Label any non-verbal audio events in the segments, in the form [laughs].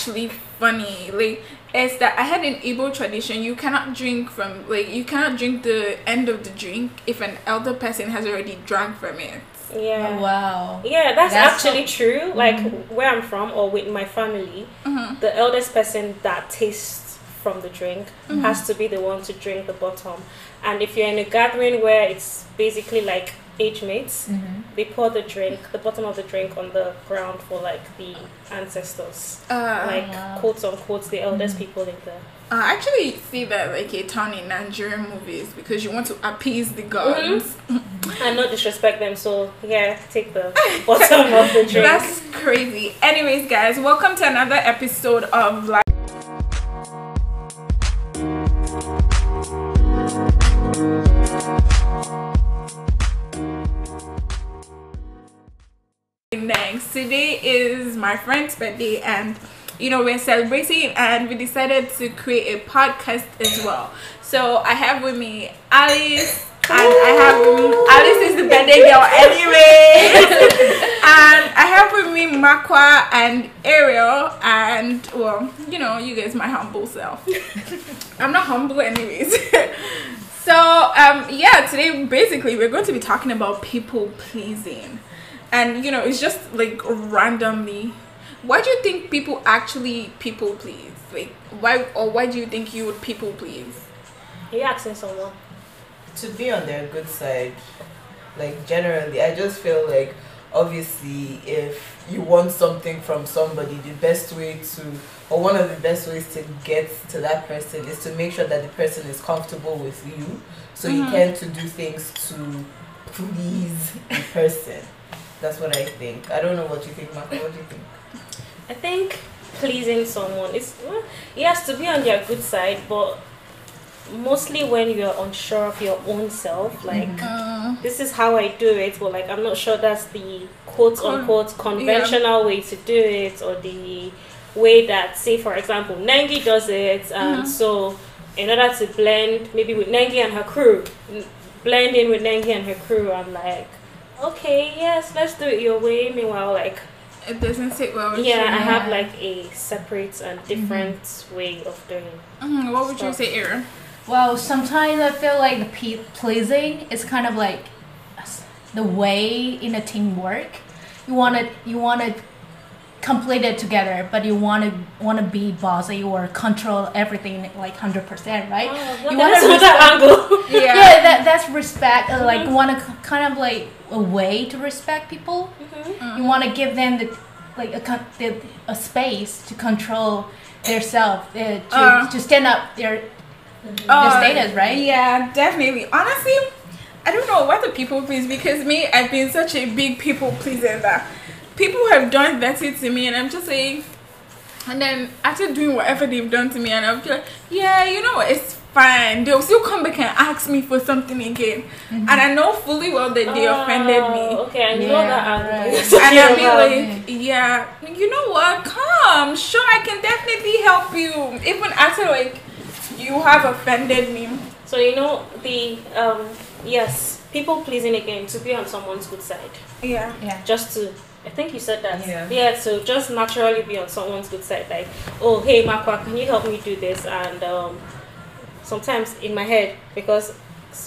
actually funny. Like is that I had an Igbo tradition. You cannot drink from like you cannot drink the end of the drink if an elder person has already drunk from it. Yeah. Oh, wow. Yeah, that's, That's actually true. Like Mm-hmm. where I'm from or with my family, Mhm. the eldest person that tastes from the drink Mm-hmm. has to be the one to drink the bottom. And if you're in a gathering where it's basically like age mates, Mhm. they pour the drink, the bottom of the drink on the ground for like the ancestors. Uh, like wow. quotes unquote the eldest Mm-hmm. people in there. I actually see that like a ton in Nigerian movies because you want to appease the gods. [laughs] And not disrespect them, so yeah, take the [laughs] bottom of the drink. That's crazy. Anyways, guys, welcome to another episode of Life. Today is my friend's birthday, and you know we're celebrating, and we decided to create a podcast as well. So I have with me Alice, and I have with me Alice is the birthday girl anyway, [laughs] and I have with me Makwa and Ariel, and well, you know, you guys my humble self. [laughs] I'm not humble anyways. [laughs] so um yeah, today basically we're going to be talking about people pleasing. And you know, it's just like randomly. Why do you think people actually people please? Like why or why do you think you would people please? Are you asking someone? to be on their good side like generally i just feel like obviously if you want something from somebody the best way to or one of the best ways to get to that person is to make sure that the person is comfortable with you so you Mhm. tend to do things to please the person that's what i think i don't know what you think Makwa. what do you think I think pleasing someone is well, yes to be on their good side, but mostly when you're unsure of your own self, like Uh, this is how I do it, but like I'm not sure that's the quote unquote conventional way to do it or the way that say for example Nengi does it and Mhm. so in order to blend maybe with Nengi and her crew n- blend in with Nengi and her crew I'm like okay yes let's do it your way meanwhile like it doesn't sit well with you. yeah, you. I have like a separate and different way of doing. Mhm, What would you say, Ariel? Well, sometimes I feel like the pe- pleasing is kind of like the way in a teamwork. You want to you want to complete it together, but you want to want to be bossy or control everything like hundred percent, right? Oh, You wanna another [laughs] angle. Yeah. Yeah, that that's respect. Uh, like want to kind of like a way to respect people. Mhm. You want to give them the like a the, a space to control their self, uh, to Uh. to stand up their Uh, the status, right? Yeah, definitely. Honestly, I don't know what the people please because me, I've been such a big people pleaser that people have done that to me, and I'm just saying. And then after doing whatever they've done to me, and I'm just like, yeah, you know what, it's fine. They'll still come back and ask me for something again, Mm-hmm. and I know fully well that they offended me. Oh, Okay, I know Yeah, that angle. right. [laughs] And I'll be about. like, yeah, you know what? Come, sure, I can definitely help you. Even after like you have offended me. so you know the um yes, people pleasing again to be on someone's good side. Yeah. Yeah. Just to I think you said that. Yeah. Yeah. so just naturally be on someone's good side. Like, oh hey Makwa, can you help me do this? And um sometimes in my head because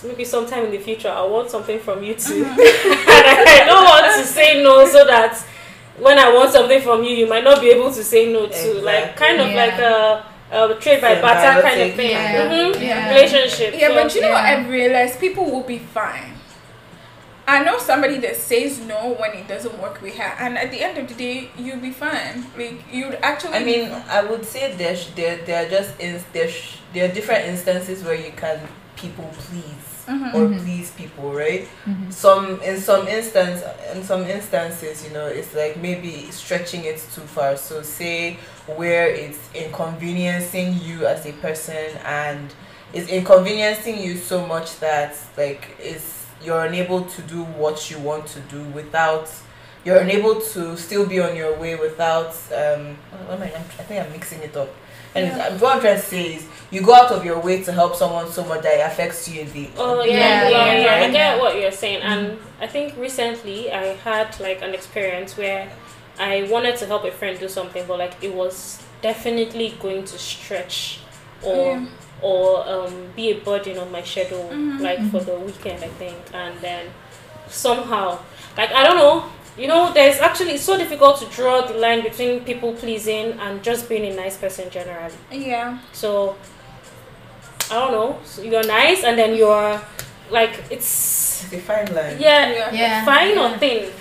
maybe sometime in the future I want something from you too. [laughs] and I, I don't want to say no so that when I want something from you, you might not be able to say no to. Like kind of Yeah. like a, a trade by barter kind of thing. yeah. Mhm. Yeah. Relationship. Yeah, so- but you know what I've realized? People will be fine. I know somebody that says no when it doesn't work with her, and at the end of the day, you'll be fine. Like you'd actually. I mean, I would say there sh- there there are just in, there sh- there are different instances where you can people please Mhm. or Mhm. please people, right? Mhm. Some in some instance in some instances, you know, it's like maybe stretching it too far. So say where it's inconveniencing you as a person and it's inconveniencing you so much that like it's you're unable to do what you want to do without you're unable to still be on your way without um what am I, I'm- think I'm mixing it up. And Yeah. what I'm trying to say is you go out of your way to help someone so much that it affects you in the Oh Yeah, yeah, yeah, yeah, yeah, I get what you're saying, and I think recently I had like an experience where I wanted to help a friend do something, but like it was definitely going to stretch or Yeah. Or um, be a burden on my schedule, Mhm. like for the weekend, I think. And then somehow, like I don't know, you know, there's actually it's so difficult to draw the line between people pleasing and just being a nice person generally. Yeah. So I don't know. So you're nice, and then you're like it's It's a fine line. yeah, Yeah. Yeah. fine or Yeah. thin.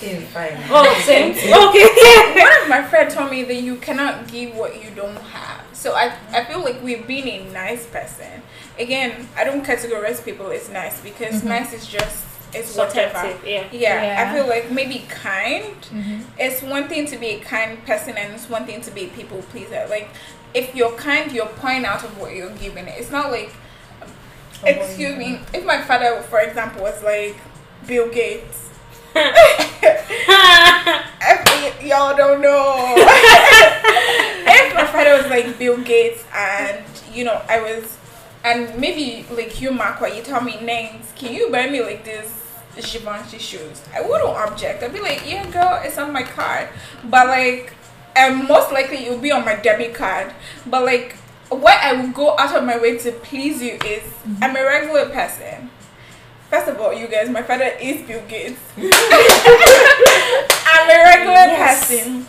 Thin, fine. Oh, same. [laughs] okay. One of my friends told me that you cannot give what you don't have. So I, I feel like we're being a nice person. Again, I don't categorize people as nice because Mhm. nice is just it's whatever. Subjective. Yeah. Yeah, Yeah. I feel like maybe kind. Mhm. It's one thing to be a kind person and it's one thing to be a people pleaser. Like if you're kind, you're pouring out of what you're giving. It's not like excuse me. If my father, for example, was like Bill Gates. [laughs] [laughs] If y- y'all don't know. [laughs] if my father was like Bill Gates and you know I was and maybe like you Mark you tell me names, can you buy me like this Givenchy shoes? I wouldn't object. I'd be like, Yeah girl, it's on my card. But like and most likely it will be on my debit card. But like what I would go out of my way to please you is mm-hmm. I'm a regular person. First of all, you guys, my father is Bill Gates. [laughs] [laughs] I'm a regular Yes. person.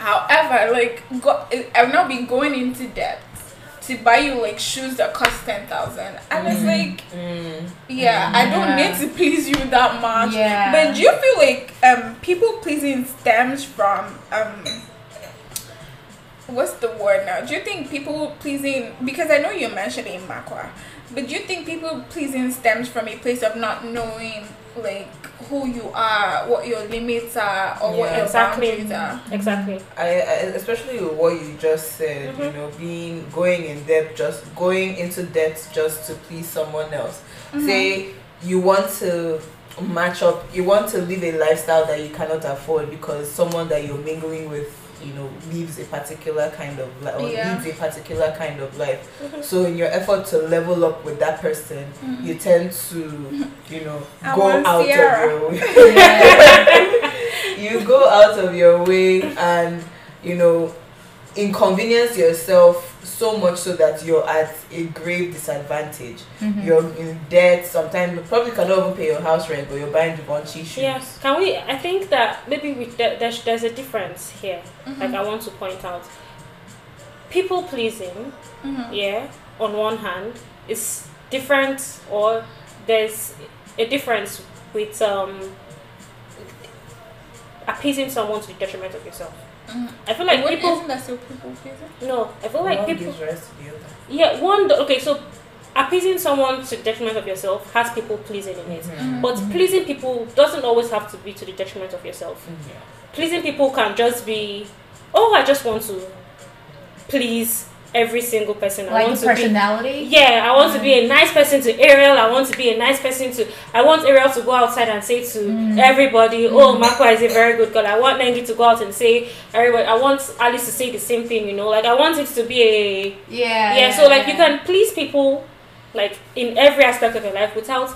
However, like go, I've not been going into debt to buy you like shoes that cost ten thousand, and it's like, Mm. yeah, I don't Yeah. need to please you that much. Yeah. But do you feel like um people pleasing stems from um what's the word now? Do you think people pleasing because I know you mentioned it in Makwa, but do you think people pleasing stems from a place of not knowing like who you are, what your limits are, or what your Exactly. boundaries are? Exactly. I, I especially with what you just said, you Mhm. know, being going in debt, just going into debt just to please someone else. Mm-hmm. Say you want to match up, you want to live a lifestyle that you cannot afford because someone that you're mingling with, you know, lives a particular kind of life or Yeah. leads a particular kind of life. Mhm. So in your effort to level up with that person, Mhm. you tend to, [laughs] you know, I go out Sierra. of your [laughs] way. [laughs] You go out of your way and you know inconvenience yourself so much so that you're at a grave disadvantage Mhm. you're in debt sometimes you probably cannot even pay your house rent but you're buying Givenchy shoes Yeah. Can we? I think that maybe we, there, there's there's a difference here. Mm-hmm. Like I want to point out, people pleasing. Mhm. Yeah. On one hand, is different, or there's a difference with um appeasing someone to the detriment of yourself. Mhm. I feel like What- people. isn't that so people pleasing? No, I feel like One people. gives rise to the other. Yeah, one. do- Okay, so appeasing someone to the detriment of yourself has people pleasing in it. Mhm. But pleasing people doesn't always have to be to the detriment of yourself. Yeah. Pleasing people can just be, oh, I just want to please every single person. I Like want the to be personality. yeah, I want to be a nice person to Ariel. I want to be a nice person to. I want Ariel to go outside and say to Mm. everybody, "Oh, Makwa is a very good girl." I want Nengi to go out and say, "Everybody." I want Alice to say the same thing. You know, like I want it to be a Yeah. yeah. So like you can please people, like in every aspect of your life without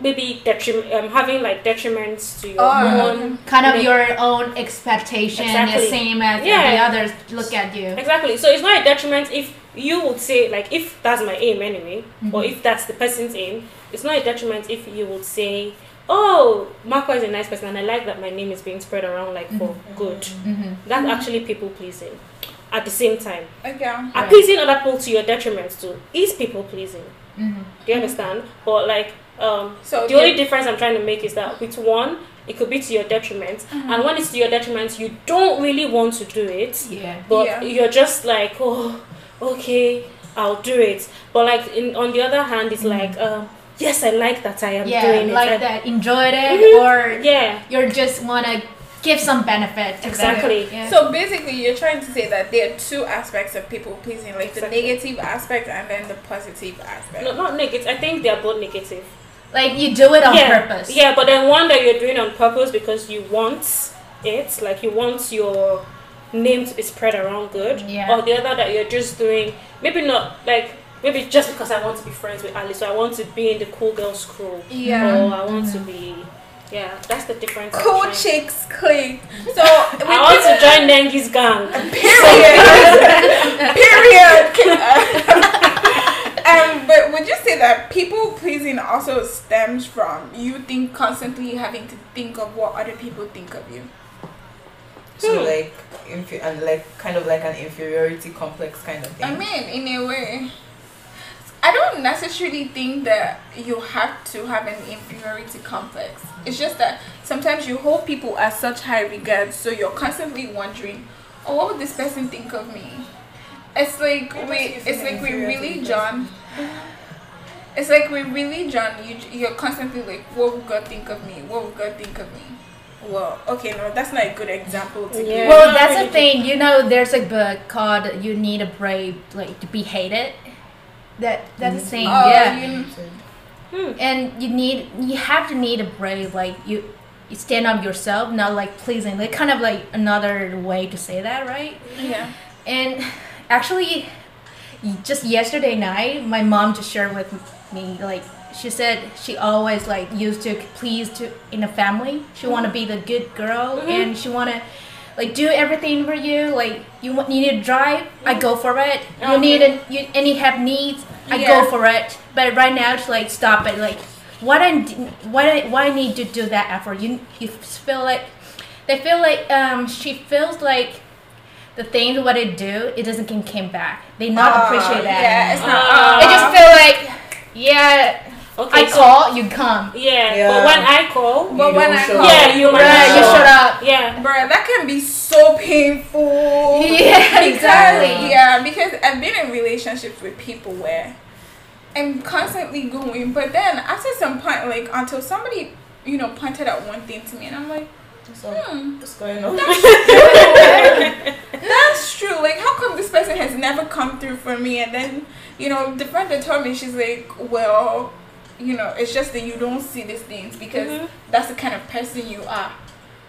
maybe detriment, um, having like detriments to your Oh, own. kind of like- your own expectation Exactly. the same as Yeah. the others look at you. Exactly. So it's not a detriment if you would say like if that's my aim anyway, or Mhm. if that's the person's aim. It's not a detriment if you would say, "Oh, Makwa is a nice person, and I like that my name is being spread around like for good." Mhm. That's actually people pleasing. At the same time, Okay. Right. appeasing other people to your detriment too is people pleasing. Mhm. Do you understand? But like, um, So the only difference I'm trying to make is that with one, it could be to your detriment, Mm-hmm. and when it's to your detriment, you don't really want to do it Yeah. but Yeah. you're just like oh okay i'll do it but like in on the other hand it's like um yes i like that i am Yeah, doing like it I- that. Enjoyed it, Mhm. or yeah you're just wanna give some benefit. Exactly. Yeah. So basically, you're trying to say that there are two aspects of people pleasing, like the negative aspect and then the positive aspect. no, not negative i think they're both negative like you do it on yeah purpose. yeah but then one that you're doing on purpose because you want it like you want your name to be spread around good Yeah. or the other that you're just doing maybe not like maybe just because i want to be friends with alice so i want to be in the cool girls crew Yeah. or i want to be Yeah, that's the difference. Cool chicks clique. So I want to join Nengi's gang. period. [laughs] period. [laughs] [laughs] um, but would you say that people pleasing also stems from you think constantly having to think of what other people think of you? So Hmm. like, infe- and like kind of like an inferiority complex kind of thing. I mean, in a way, I don't necessarily think that you have to have an inferiority complex. It's just that sometimes you hold people at such high regard, so you're constantly wondering, "Oh, what would this person think of me?" It's like we, it's like we really, the John. It's like we really, John. You you're constantly like, "What would God think of me? What would God think of me?" Well, okay, no, that's not a good example to Yeah. give. Well, not that's really the thing. You know, there's a book called "You Need a Brave like to Be Hated." That that's the same. Oh, yeah. you- Hmm. and you need you have to need a brave like you you stand up yourself not like pleasing like kind of like another way to say that right yeah. and actually just yesterday night my mom just shared with me like she said she always like used to please to in a family. She want to be the good girl and she want to like do everything for you. Like you need to drive i go for it. You need a, you and you have needs i Yeah. go for it. But right now it's like stop it. Like what why why I need to do that effort? You you feel like they feel like um she feels like the things what they do it doesn't can came back they not Oh, appreciate that Yeah, it's not. Ah. they just feel like yeah Okay, i so- call you come Yeah, Yeah. but when I call, But You when I call, yeah, you might Right, you show shut up. up Yeah. Bruh, that can be so painful. [laughs] yeah Because, exactly Yeah, because I've been in relationships with people where I'm constantly going, but then after some point, like until somebody, you know, pointed out one thing to me, and I'm like, So, hmm, what's going on? [laughs] that's true. Like, how come this person has never come through for me? And then, you know, the friend that told me, she's like, well, you know, it's just that you don't see these things because Mhm. that's the kind of person you are.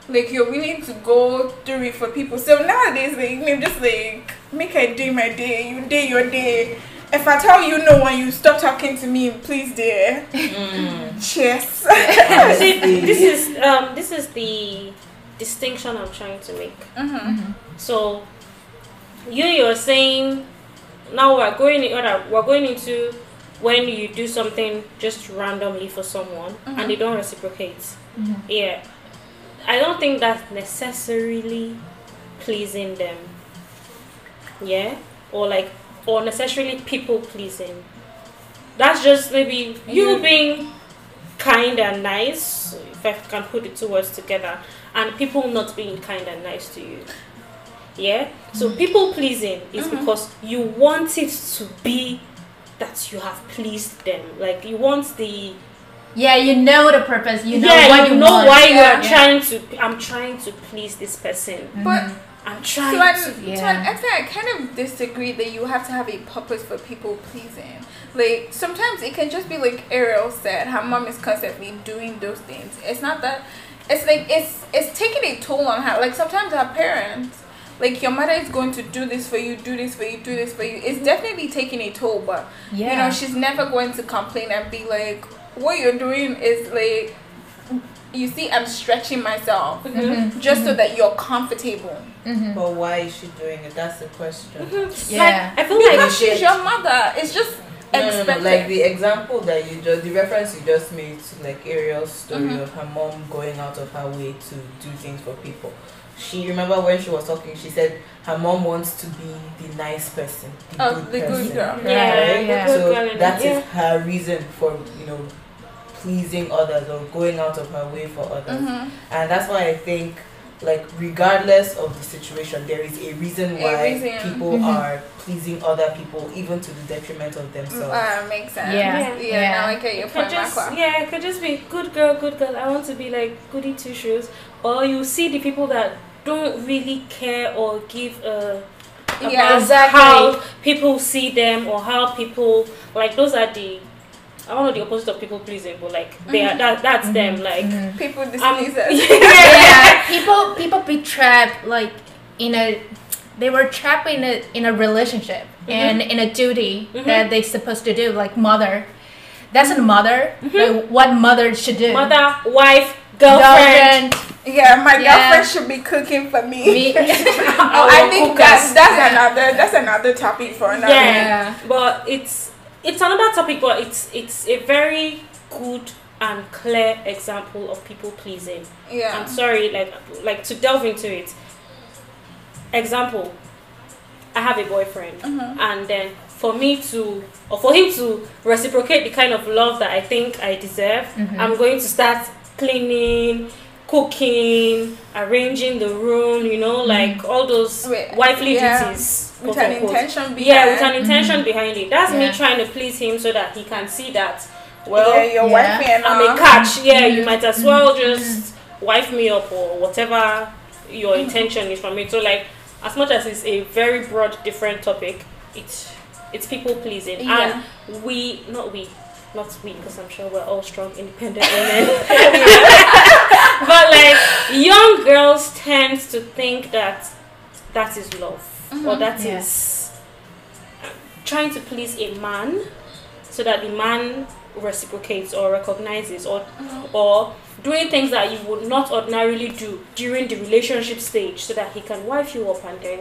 Like you're willing to go through it for people. So nowadays, like I'm just like make a day my day, you day your day. If I tell you no when you stop talking to me, please, dear. Mm. Cheers. [laughs] See, this is um, this is the distinction I'm trying to make. mm-hmm. So, you you're saying now we're going in, other- we're going into when you do something just randomly for someone and they don't reciprocate. Mhm. Yeah, I don't think that's necessarily pleasing them. Yeah, or like or necessarily people pleasing. That's just maybe you You- being kind and nice, if I can put the two words together, and people not being kind and nice to you. Yeah? So people pleasing is Mhm. because you want it to be that you have pleased them. Like you want the yeah you know the purpose you know yeah, what you you, know want. why you Yeah. are trying to I'm trying to please this person. But I'm trying an, to to Yeah. an extent, I kind of disagree that you have to have a purpose for people pleasing. Like sometimes it can just be like Ariel said, her mom is constantly doing those things. It's not that. It's like it's it's taking a toll on her. Like sometimes her parents, like your mother is going to do this for you, do this for you, do this for you. It's mm-hmm. definitely taking a toll, but yeah you know she's never going to complain and be like, what you're doing is like. You see, I'm stretching myself Mhm. just so that you're comfortable. Mhm. But why is she doing it? That's the question. Yeah. Like, I feel like Because she's your mother. It's just No, no, no, expected. Like the example that you just, the reference you just made to like Ariel's story Mhm. of her mom going out of her way to do things for people. She remember when she was talking, she said her mom wants to be the nice person, the Oh, good the good person. girl. yeah, Right? Yeah. good So girl in that it, is yeah. her reason for you know pleasing others or going out of her way for others. Mhm. And that's why I think, like, regardless of the situation, there is a reason A why reason. people Mhm. are pleasing other people, even to the detriment of themselves. Uh, makes sense. Yeah. yeah. Yeah. Now I get your It point, could just yeah, it could just be good girl, good girl. I want to be like goody two shoes. Or you see the people that don't really care or give a about Yeah. Exactly. how people see them or how people like those are the I don't know the opposite of people pleasing, but like they are that that's them. Like Mhm. People um, [laughs] displease us. yeah, people people be trapped like in a they were trapped in a in a relationship and in a duty Mhm. that they supposed to do like mother. That's a mother. Like what mother should do. mother, wife, girlfriend. Yeah, my Yeah. girlfriend should be cooking for me. Me. Oh, [laughs] [laughs] I think that's that's another that's another topic for another. Yeah. Yeah. But it's it's another topic, but it's it's a very good and clear example of people pleasing. Yeah. I'm sorry, like like to delve into it. Example, I have a boyfriend, Mhm. and then for me to or for him to reciprocate the kind of love that I think I deserve, Mhm. I'm going to start cleaning, cooking, arranging the room, you know, like all those Wait, wifely yeah. duties. With an unquote. intention behind. Yeah, with an intention mm-hmm. behind it. That's me trying to please him so that he can see that. Well, yeah, your Yeah. wife and I'm a catch. Yeah, you Mhm. might as well mm-hmm. just wife me up or whatever your mm-hmm. intention is from it. So like, as much as it's a very broad, different topic, it's it's people pleasing, Yeah. and we not we. Not we, because I'm sure we're all strong, independent women. [laughs] but like young girls tend to think that that is love or that is Yeah. uh, trying to please a man so that the man reciprocates or recognizes or or doing things that you would not ordinarily do during the relationship stage so that he can wife you up and then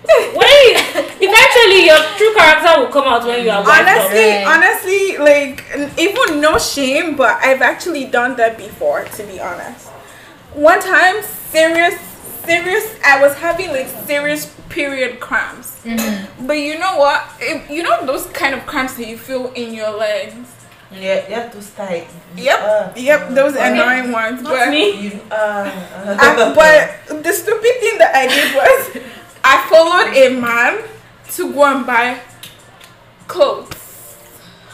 [laughs] wait eventually your true character will come out when you are wifed up Honestly, Right. honestly, like even no shame, but I've actually done that before. To be honest, one time, serious, serious. I was having like serious period cramps. Mhm. But you know what? If, you know those kind of cramps that you feel in your legs. Yeah, you have to start. Yep, Uh, yep, those uh, annoying ones. not but me You, uh, I, but the stupid thing that I did was I followed a man to go and buy clothes.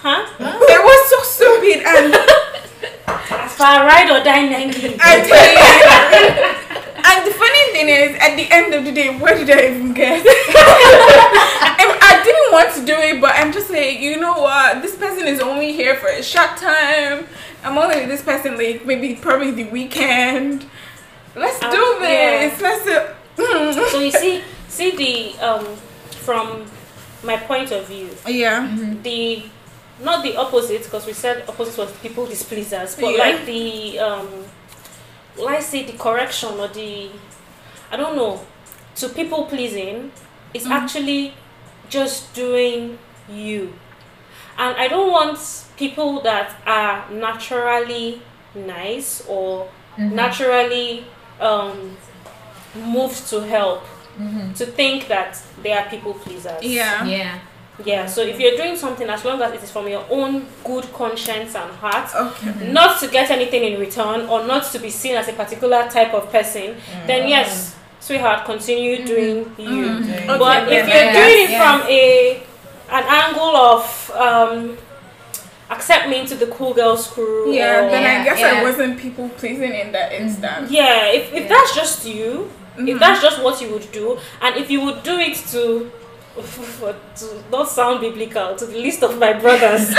huh It was so stupid and [laughs] far ride or die Nengi. I tell [laughs] you. And the funny thing is, at the end of the day, where did I even get? [laughs] I didn't want to do it, but I'm just like, you know what? This person is only here for a short time. I'm only with this person like maybe probably the weekend. Let's Um, do yeah. this. Let's do. so you see [laughs] see the um from my point of view yeah. the not the opposite because we said opposite was people displeasers but Yeah. like the um will i say the correction or the i don't know to people pleasing is Mhm. actually just doing you and i don't want people that are naturally nice or Mhm. naturally um moved to help Mhm. to think that they are people pleasers Yeah. Yeah. Yeah, so if you're doing something, as long as it is from your own good conscience and heart, Okay. not to get anything in return or not to be seen as a particular type of person, then yes, sweetheart, continue doing you. Mm. Okay, But if you're doing it from a an angle of um, accept me into the cool girls crew, Yeah, or- then I guess yeah. I wasn't people pleasing in that instance. yeah, if, if Yeah. that's just you, Mhm. if that's just what you would do, and if you would do it to, to not sound biblical, to the list of my brothers, [laughs]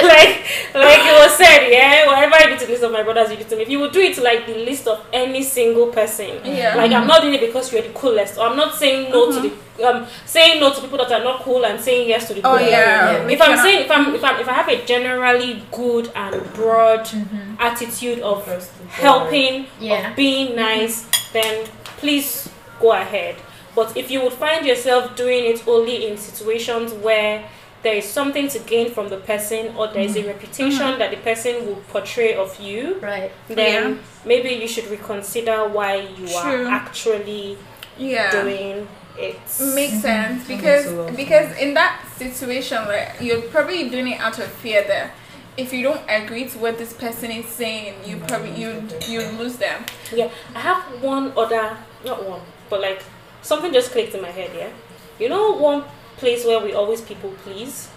like like it was said, yeah, whatever I do to the list of my brothers, you do to me. If you would do it to like the list of any single person, Yeah. like I'm not doing it because you're the coolest, or I'm not saying no to the um saying no to people that are not cool and saying yes to the Oh cool. yeah. Yeah. If I'm saying if I'm if I'm if I have a generally good and broad Mhm. attitude of First of all, helping, Yeah. of being nice, then please go ahead. But if you would find yourself doing it only in situations where there is something to gain from the person or there is a mm. reputation mm. that the person will portray of you, Right. then maybe you should reconsider why you True. are actually yeah. doing it. Makes mm-hmm. sense because a lot because in that situation where you're probably doing it out of fear that if you don't agree to what this person is saying, you mm-hmm. probably you you lose them. Yeah, I have one other, not one, but like something just clicked in my head. Yeah, you know, one place where we always people please,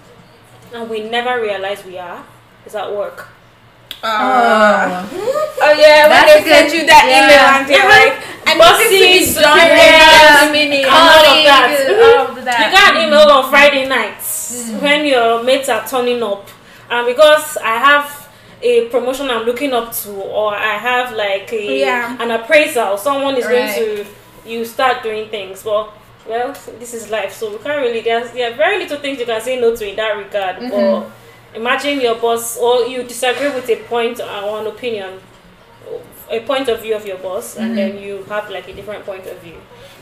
and we never realize we are is at work. Uh, Oh. oh yeah, when That's they send you that Yeah. email and they're Yeah. like, I need this Bosses, to be done in minute. all of that. All of that. You got an email on Friday nights when your mates are turning up, and because I have a promotion I'm looking up to, or I have like a Yeah. an appraisal, someone is Right. going to you start doing things. Well, well, this is life, so we can't really. There's there are very little things you can say no to in that regard, Mhm. but imagine your boss or you disagree with a point or an opinion a point of view of your boss and then you have like a different point of view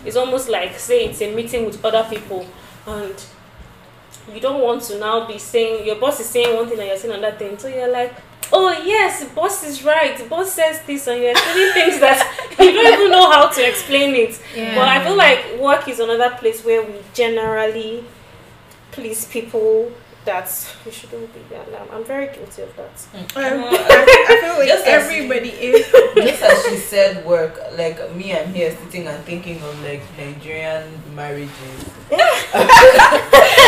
it's almost like say it's a meeting with other people and you don't want to now be saying your boss is saying one thing and you're saying another thing so you're like oh yes boss is right boss says this and you're saying things that [laughs] you don't even know how to explain it. Yeah. but i feel like work is another place where we generally please people that we shouldn't be. And I'm, I'm very guilty of that. Um, I, [laughs] I feel like Just as- everybody is. [laughs] Just as she said work, like me, I'm here sitting and thinking of like Nigerian marriages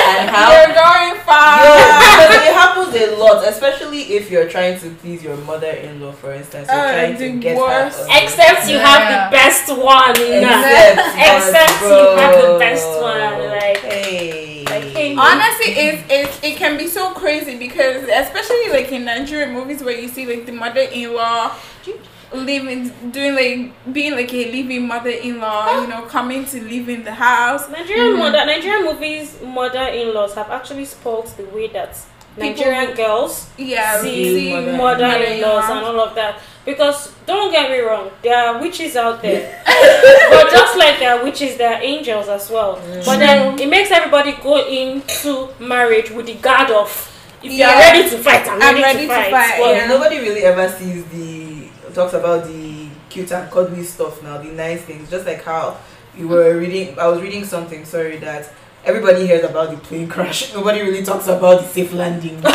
and how You're going far. Yeah, it happens a lot, especially if you're trying to please your mother-in-law, for instance. You're Oh, trying to get worst. her. except you have the best one Except, [laughs] Except you have the best one, like- hey, like, hey, Honestly, it, it it can be so crazy because especially like in Nigerian movies where you see like the mother-in-law living, doing like being like a living mother-in-law, you know, [laughs] coming to live in the house. Nigerian mm. mother Nigerian movies mother-in-laws have actually spoiled the way that Nigerian girls Yeah, see see mother- mother-in-laws mother-in-law. and all of that. Because don't get me wrong there are witches out there. [laughs] But just like there are witches there are angels as well. Mm. But then it makes everybody go into marriage with the guard of if you are ready to fight i'm I'm ready, ready to to fight, fight, But yeah. nobody really ever sees the talks about the cute and cuddly stuff now, the nice things. Just like how you were reading, I was reading something. Sorry that everybody hears about the plane crash. [laughs] Nobody really talks about the safe landing. [laughs]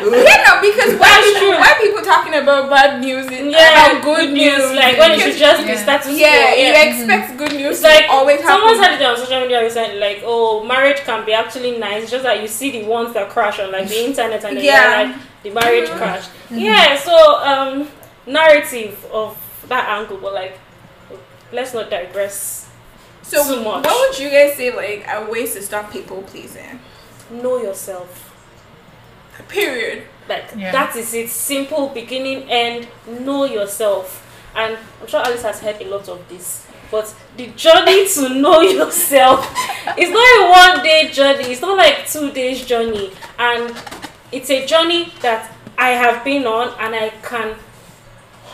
You know, because why That's people, true. why people talking about bad news and yeah about good news? like when it should just be Yeah. status yeah, quo you yeah expect good news It's like to always someone happen. said it on social media recently, like, oh, marriage can be actually nice. It's just that you see the ones that crash on like the internet and Yeah. yeah. like the marriage crash. Yeah, so um narrative of that angle, but like let's not digress So, too much. what would you guys say like are ways to stop people pleasing? know yourself. Period. Like Yeah. that is it. Simple beginning end. Know yourself. And I'm sure Alice has heard a lot of this. But the journey [laughs] to know yourself is not a one day journey. It's not like two days journey. And it's a journey that I have been on and I can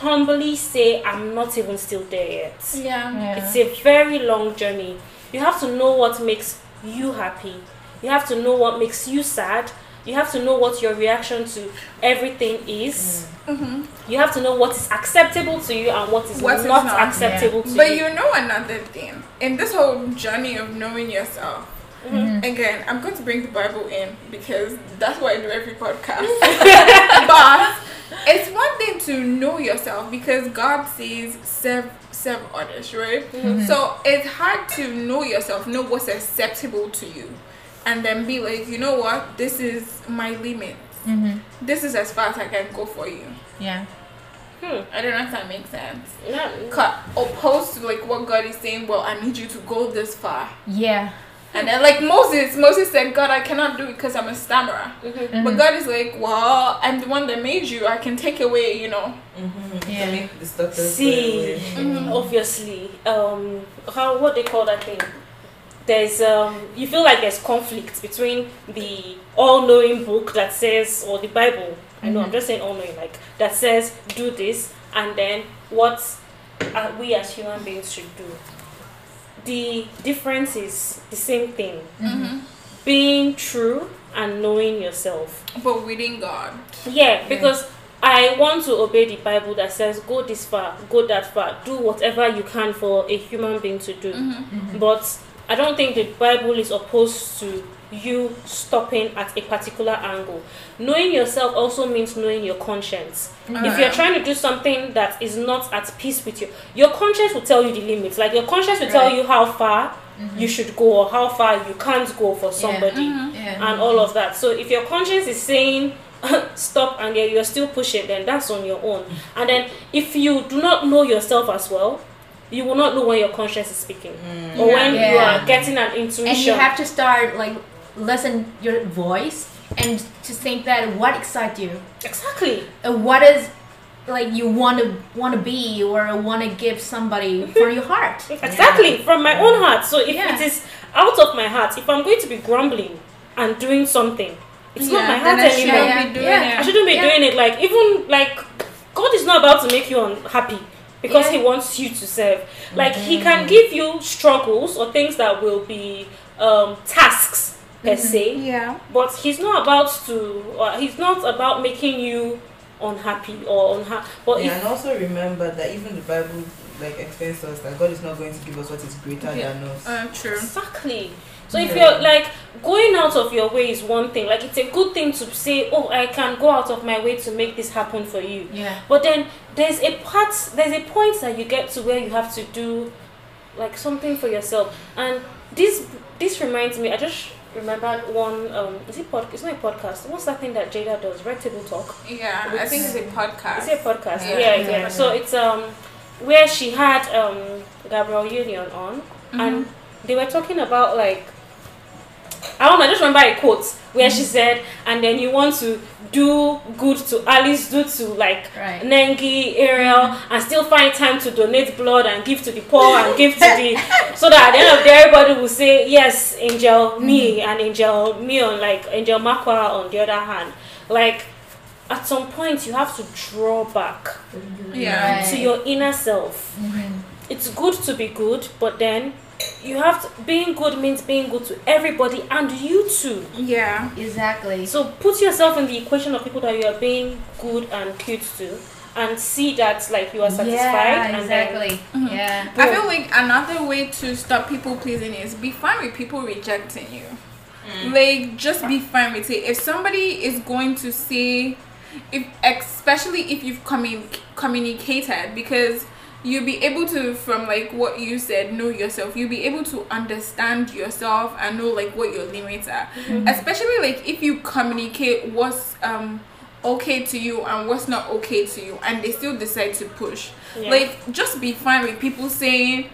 humbly say I'm not even still there yet. Yeah. Yeah. It's a very long journey. You have to know what makes you happy. You have to know what makes you sad. You have to know what your reaction to everything is. Mm-hmm. You have to know what is acceptable to you and what is What is not, not, acceptable to But you. But you know another thing in this whole journey of knowing yourself. Mhm. Again, I'm going to bring the Bible in because that's what I do every podcast. [laughs] but it's one thing to know yourself because God says serve serve others, right? So it's hard to know yourself, know what's acceptable to you, and then be like, you know what, this is my limit. Mm-hmm. This is as far as I can go for you. Yeah. Hmm. I don't know if that makes sense. Yeah. Opposed to like what God is saying, well, I need you to go this far. Yeah. And then like Moses, Moses said, God, I cannot do it because I'm a stammerer. Mhm. But God is like, well, I'm the one that made you. I can take away, you know. Mm-hmm. Yeah. Make the stutters See, go away. Mhm. obviously, um, how what they call that thing? There's um, you feel like there's conflict between the all-knowing book that says, or the Bible. I know I'm just saying all-knowing, like that says do this, and then what uh, we as human beings should do. The difference is the same thing: Mm-hmm. being true and knowing yourself. But within God. Yeah, because I want to obey the Bible that says go this far, go that far, do whatever you can for a human being to do. Mm-hmm. But I don't think the Bible is opposed to you stopping at a particular angle. Knowing yourself also means knowing your conscience. Mm-hmm. If you're trying to do something that is not at peace with you, your conscience will tell you the limits. Like your conscience will tell you how far mm-hmm. you should go or how far you can't go for somebody mm-hmm. Yeah. and all of that. So if your conscience is saying [laughs] stop and you're still pushing, then that's on your own. And then if you do not know yourself as well, you will not know when your conscience is speaking mm. or when you are getting an intuition. and you have to start like listen your voice and to think that what excites you exactly. and what is like you want to want to be or want to give somebody for your heart [laughs] Exactly from my own heart. So if Yeah. it is out of my heart, if I'm going to be grumbling and doing something, it's not my heart I shouldn't anymore. Yeah, yeah. I shouldn't be Yeah. doing it. Like even like God is not about to make you unhappy because Yeah. He wants you to serve. Like He can give you struggles or things that will be um, tasks per se, Yeah. but He's not about to. Or he's not about making you unhappy or unhappy. But Yeah, if and also remember that even the Bible like explains to us that God is not going to give us what is greater Yeah. than us. Uh, true. Exactly. So if Yeah. you're like going out of your way is one thing. Like it's a good thing to say, "Oh, I can go out of my way to make this happen for you." Yeah. But then there's a part, there's a point that you get to where you have to do like something for yourself. And this this reminds me. I just remembered one. Um, is it pod? It's not a podcast. What's that thing that Jada does? Red Table Talk. Yeah, I think it's a podcast. Is it a podcast? Yeah. Yeah, yeah. So it's um where she had um Gabrielle Union on and they were talking about like I don't know, I just remember a quote where she said, and then you want to do good to Alice, do to like Right. Nengi, Ariel, and still find time to donate blood and give to the poor and give to the [laughs] so that at the end of the day everybody will say, Yes, Angel me mm-hmm. and Angel me on like Angel Makwa on the other hand. Like at some point you have to draw back Yeah. To your inner self. Mm-hmm. It's good to be good, but then you have to being good means being good to everybody and you too. Yeah. Exactly. So put yourself in the equation of people that you are being good and cute to and see that like you are satisfied Yeah, and then exactly. Mm-hmm. Yeah. I feel like another way to stop people pleasing is be fine with people rejecting you. Mm. Like just be fine with it. If somebody is going to say, if especially if you've commun- communicated, because you'll be able to from like what you said know yourself. You'll be able to understand yourself and know like what your limits are. Especially like if you communicate what's um okay to you and what's not okay to you, and they still decide to push. Yeah. Like just be fine with people saying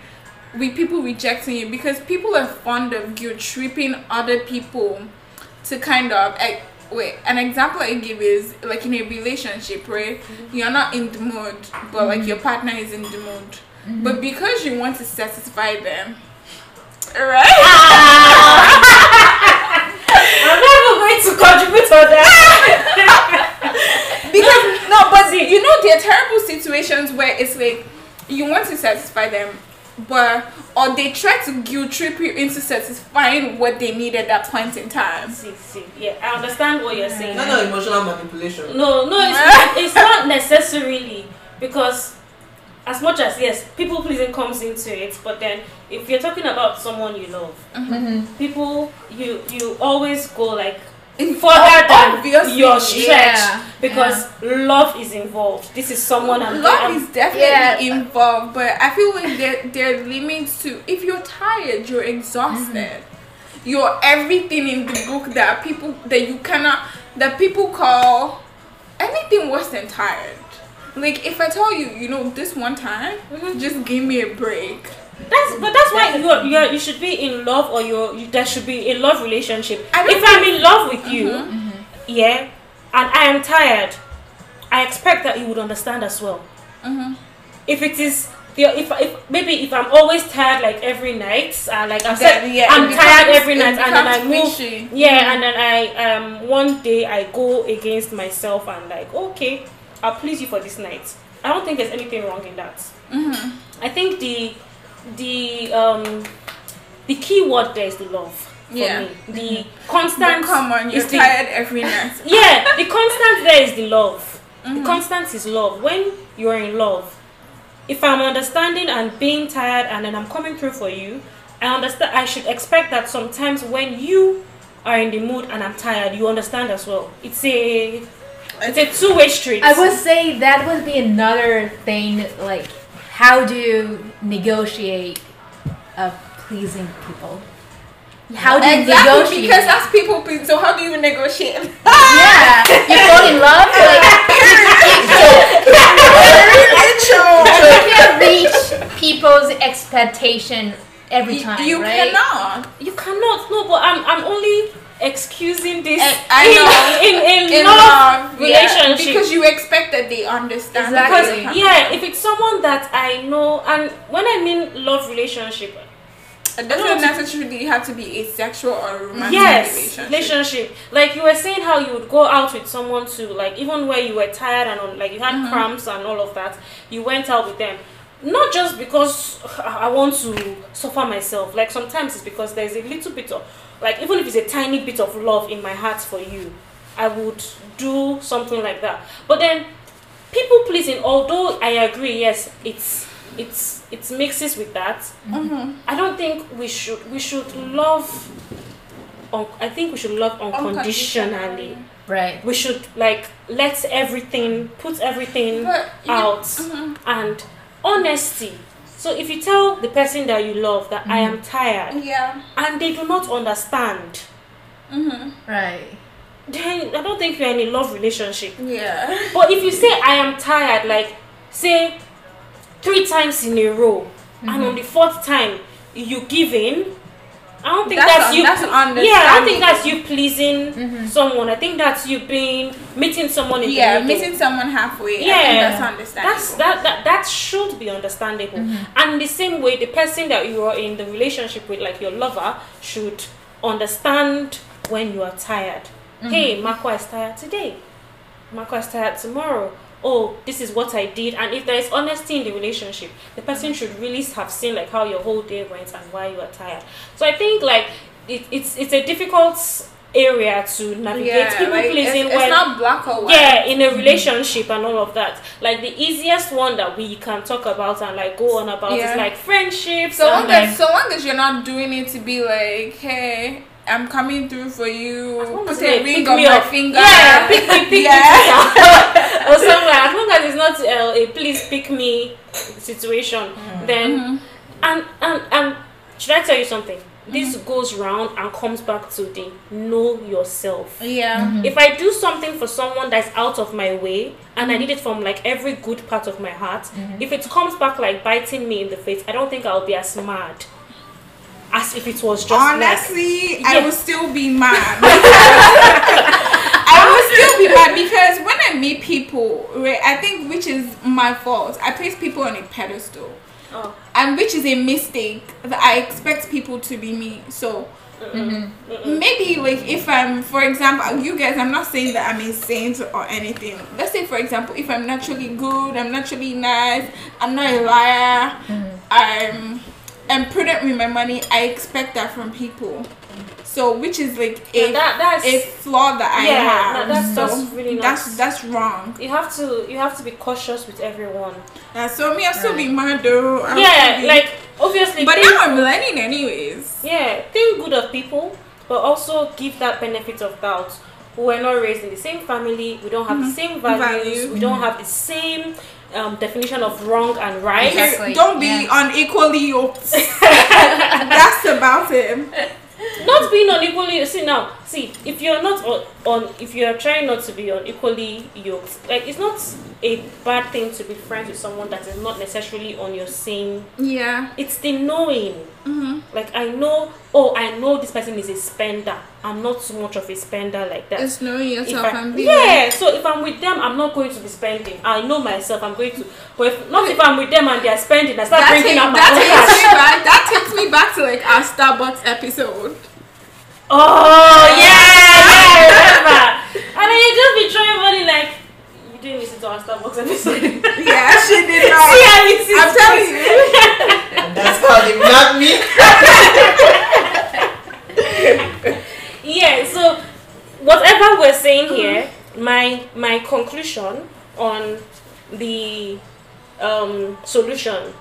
with people rejecting you because people are fond of guilt tripping other people to kind of like wait an example i give is like in a relationship right? Mm-hmm. You're not in the mood but like your mm-hmm. partner is in the mood. Mm-hmm. But because you want to satisfy them [laughs] right? I'm never going to contribute on that. because [laughs] no but you know there are terrible situations where it's like you want to satisfy them but or they try to guilt trip you into satisfying what they need at that point in time see, see, yeah, I understand what you're saying. Not no emotional manipulation. No, no, it's, [laughs] it's not necessarily because as much as yes, people pleasing comes into it, but then if you're talking about someone you love, Mm-hmm. people you you always go like In- further than obviously, your stretch yeah, because love is involved. This is someone I'm love is definitely Yeah. involved but i feel like there, there are limits to if you're tired you're exhausted. Mm-hmm. You're everything in the book that people that you cannot that people call anything worse than tired. Like if i tell you you know this one time mm-hmm. just give me a break That's but that's why you you you should be in love or you're, you there should be a love relationship. I If I'm in love with you, yeah, and I am tired, I expect that you would understand as well. Mhm. If it is if, if maybe if I'm always tired like every night, uh, like I've said, yeah, I'm it tired every night, and then I becomes move. fishy. Yeah, and then I um one day I go against myself and like okay, I'll please you for this night. I don't think there's anything wrong in that. I think the the um the key word there is the love for Yeah. me. The But constant come on you're is the, tired every night [laughs] yeah, the constant there is the love. Mm-hmm. The constant is love. When you're in love, if I'm understanding and being tired and then I'm coming through for you, I understand I should expect that sometimes when you are in the mood and I'm tired, you understand as well. It's a it's a two way street. I would say that would be another thing, like how do you negotiate uh, pleasing people? How do you exactly negotiate? because that's people please so how do you negotiate [laughs] yeah, you fall in love. [laughs] Like, [laughs] you can't reach people's expectation every You- time, you right? cannot You cannot no, but I'm I'm only excusing this I know. in in, in, love love yeah, relationship. because you expect that they understand Exactly. because yeah, if it's someone that I know, and when I mean love relationship, It doesn't necessarily have to be a sexual or romantic yes relationship. relationship like you were saying how you would go out with someone to like even where you were tired and on, like you had Mhm. cramps and all of that you went out with them not just because i want to suffer myself like sometimes it's because there's a little bit of like even if it's a tiny bit of love in my heart for you i would do something like that but then people pleasing although i agree yes it's it's it mixes with that Mhm. I don't think we should we should love un, I think we should love unconditionally. Right. We should like let everything put everything But out Mhm. and honesty. So if you tell the person that you love that I am tired Yeah. and they do not understand, hmm Right. then I don't think you're in a love relationship. Yeah. But if you say I am tired, like say three times in a row, and on the fourth time you give in, I don't think That's that's, un- you. that's yeah, I don't think that's you pleasing Mhm. someone. I think that's you being meeting someone in Yeah, meeting someone halfway. Yeah. that's understandable. That's that, that that should be understandable. And the same way, the person that you are in the relationship with, like your lover, should understand when you are tired. Hey, Marco is tired today. Marco is tired tomorrow. Oh, this is what I did. And if there is honesty in the relationship, the person should really have seen like how your whole day went and why you are tired. So I think like it, it's it's a difficult area to navigate yeah, people like, pleasing it's, it's when not black or white. yeah in a mm-hmm. relationship and all of that like the easiest one that we can talk about and like go on about Yeah. is like friendships So long like as so long as you're not doing it to be like, hey, I'm coming through for you. Put a ring pick on me my up. finger. yeah pick me pick Yeah. me [laughs] or something as long as it's not uh, a please pick me situation mm-hmm. then Mhm. and and and should I tell you something mm-hmm. this goes round and comes back to the know yourself Yeah. Mm-hmm. if I do something for someone that's out of my way and I need it from like every good part of my heart, if it comes back like biting me in the face, I don't think I'll be as mad as if it was just like Honestly, I Yeah. will still be mad. [laughs] I will still be mad because when I meet people, right, I think which is my fault. I place people on a pedestal. Oh. And which is a mistake that I expect people to be me. So maybe like if I'm for example you guys I'm not saying that I'm a saint or anything. Let's say for example if I'm naturally good, I'm naturally nice, I'm not a liar, mm-hmm. I'm I'm prudent with my money, I expect that from people. So which is like a Yeah, that that's a flaw that I Yeah, have. that- that's- so that's really not- that's that's wrong. you have to you have to be cautious with everyone. Yeah, so me I'll still be mad though. I'll yeah, be- like obviously but now I'm learning anyways. yeah, think good of people, but also give that benefit of doubt. We're not raised in the same family. We don't have the mm-hmm. same values. Values. We don't mm-hmm. have the same um, definition of wrong and right. Exactly, Don't be yeah. unequally yoked. [laughs] That's about it. not being unequally see now see if you're not on, on if you're trying not to be unequally yoked like it's not a bad thing to be friends with someone that is not necessarily on your same Yeah. it's the knowing hmm like i know oh i know this person is a spender i'm not too much of a spender like that it's knowing yourself I- and being yeah, so if I'm with them, I'm not going to be spending. I know myself, I'm going to. But if, not if I'm with them and they're spending, I start that, bringing take- out my that own takes me back. That takes me back to like our Starbucks episode. Oh yeah, yeah, I remember. And then you just be throwing money like you didn't listen to our Starbucks episode. Yeah, she did [laughs] not. See not. how it is. I'm telling you. And [laughs] that's how they knock me. Yeah. So whatever we're saying here, my my conclusion on the um solution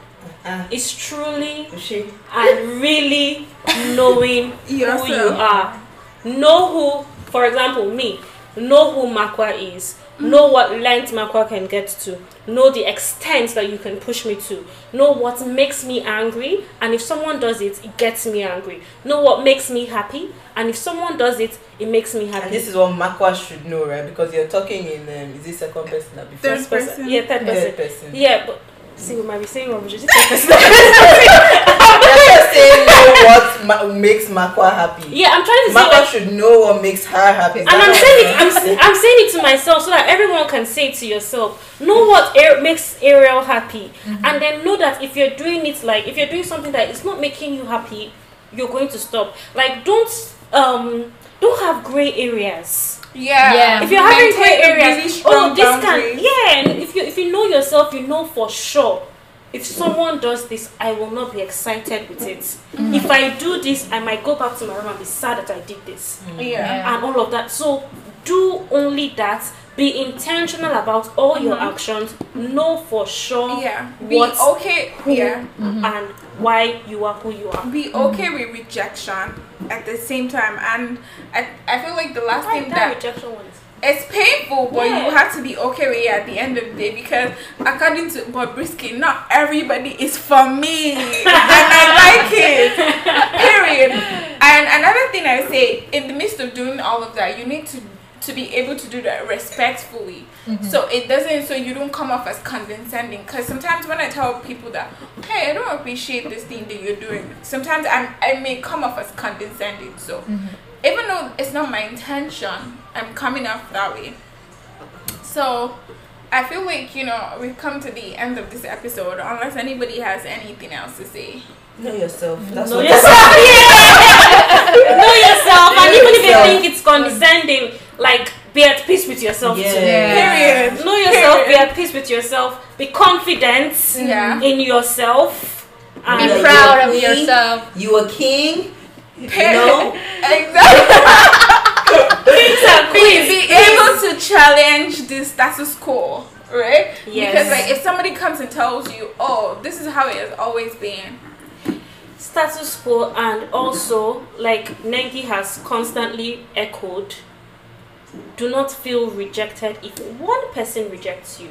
Ah, is truly she. and really knowing [laughs] who you are. Know who, for example, me, know who Makwa is. Know what length Makwa can get to. Know the extent that you can push me to. Know what makes me angry, and if someone does it, it gets me angry. Know what makes me happy, and if someone does it, it makes me happy. And this is what Makwa should know, right? Because you're talking in um, is this second person or before? Third person. person. Yeah, third person. Third person. Yeah, but see, we might be saying rubbish. Is it third person? You're just saying [laughs] what ma- makes Makwa happy. yeah, I'm trying to say Makwa like, should know what makes her happy. And I'm saying it. I'm, I'm saying it to myself so that everyone can say it to yourself. Know what Ar- makes Ariel happy, and then know that if you're doing it like if you're doing something that is not making you happy, you're going to stop. Like don't um don't have gray areas. Yeah. Yeah. If you're having Maintain gray a areas, really oh this boundaries. can yeah, and if you if you know yourself, you know for sure. If someone does this, I will not be excited with it. Mm. If I do this, I might go back to my room and be sad that I did this Yeah. Yeah. and all of that. So do only that. Be intentional about all your mm-hmm. actions. Know for sure Yeah. Be what okay. who, Yeah. Mm-hmm. and mm-hmm. why you are who you are. Be okay with rejection at the same time, and I, I feel like the last Why thing that that rejection one is it's painful, but Yeah. you have to be okay with it at the end of the day because according to Bobrisky, not everybody is for me, and [laughs] I like it. Period. And another thing I say, in the midst of doing all of that, you need to to be able to do that respectfully. Mm-hmm. So it doesn't, so you don't come off as condescending. Because sometimes when I tell people that, hey, I don't appreciate this thing that you're doing, sometimes I'm, I may come off as condescending. So mm-hmm. even though it's not my intention, I'm coming off that way. So I feel like, you know, we've come to the end of this episode, unless anybody has anything else to say. Know yourself. That's [laughs] know what yourself. Yeah. know yourself, and even if you think it's condescending, like be at peace with yourself Yeah. too. Period. Know yourself. Be at peace with yourself. Be confident Yeah. in yourself. Be And Yeah, proud of queen. yourself. You a king. You Period. know. [laughs] Exactly. kings and be, be able to challenge the status quo, right? Yes. Because like if somebody comes and tells you, oh, this is how it has always been. status quo and also like Nengi has constantly echoed do not feel rejected if one person rejects you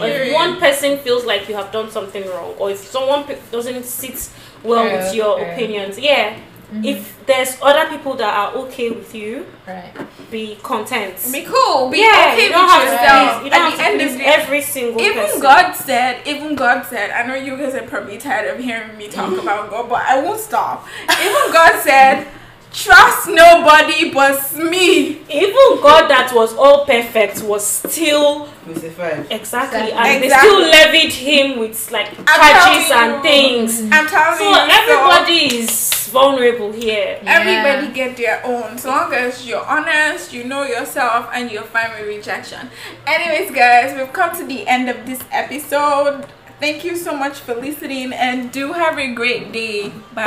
or if mm. one person feels like you have done something wrong or if someone doesn't sit well True, with your true. opinions yeah mm-hmm. if there's other people that are okay with you Right. be content Be cool. Be yeah okay you don't with have yourself. please, you don't At have the to end of please every single even person God said, even God said, I know you guys are probably tired of hearing me talk [laughs] about God, but I won't stop. Even God said, trust nobody but me. even God that was all perfect was still Crucified. Exactly, Exactly. and they still levied him with like I'm charges and things. I'm telling So you. so everybody is vulnerable here. Everybody get their own. So long as you're honest, you know yourself, and you're fine with rejection. Anyways, guys, we've come to the end of this episode. Thank you so much for listening, and do have a great day. Bye.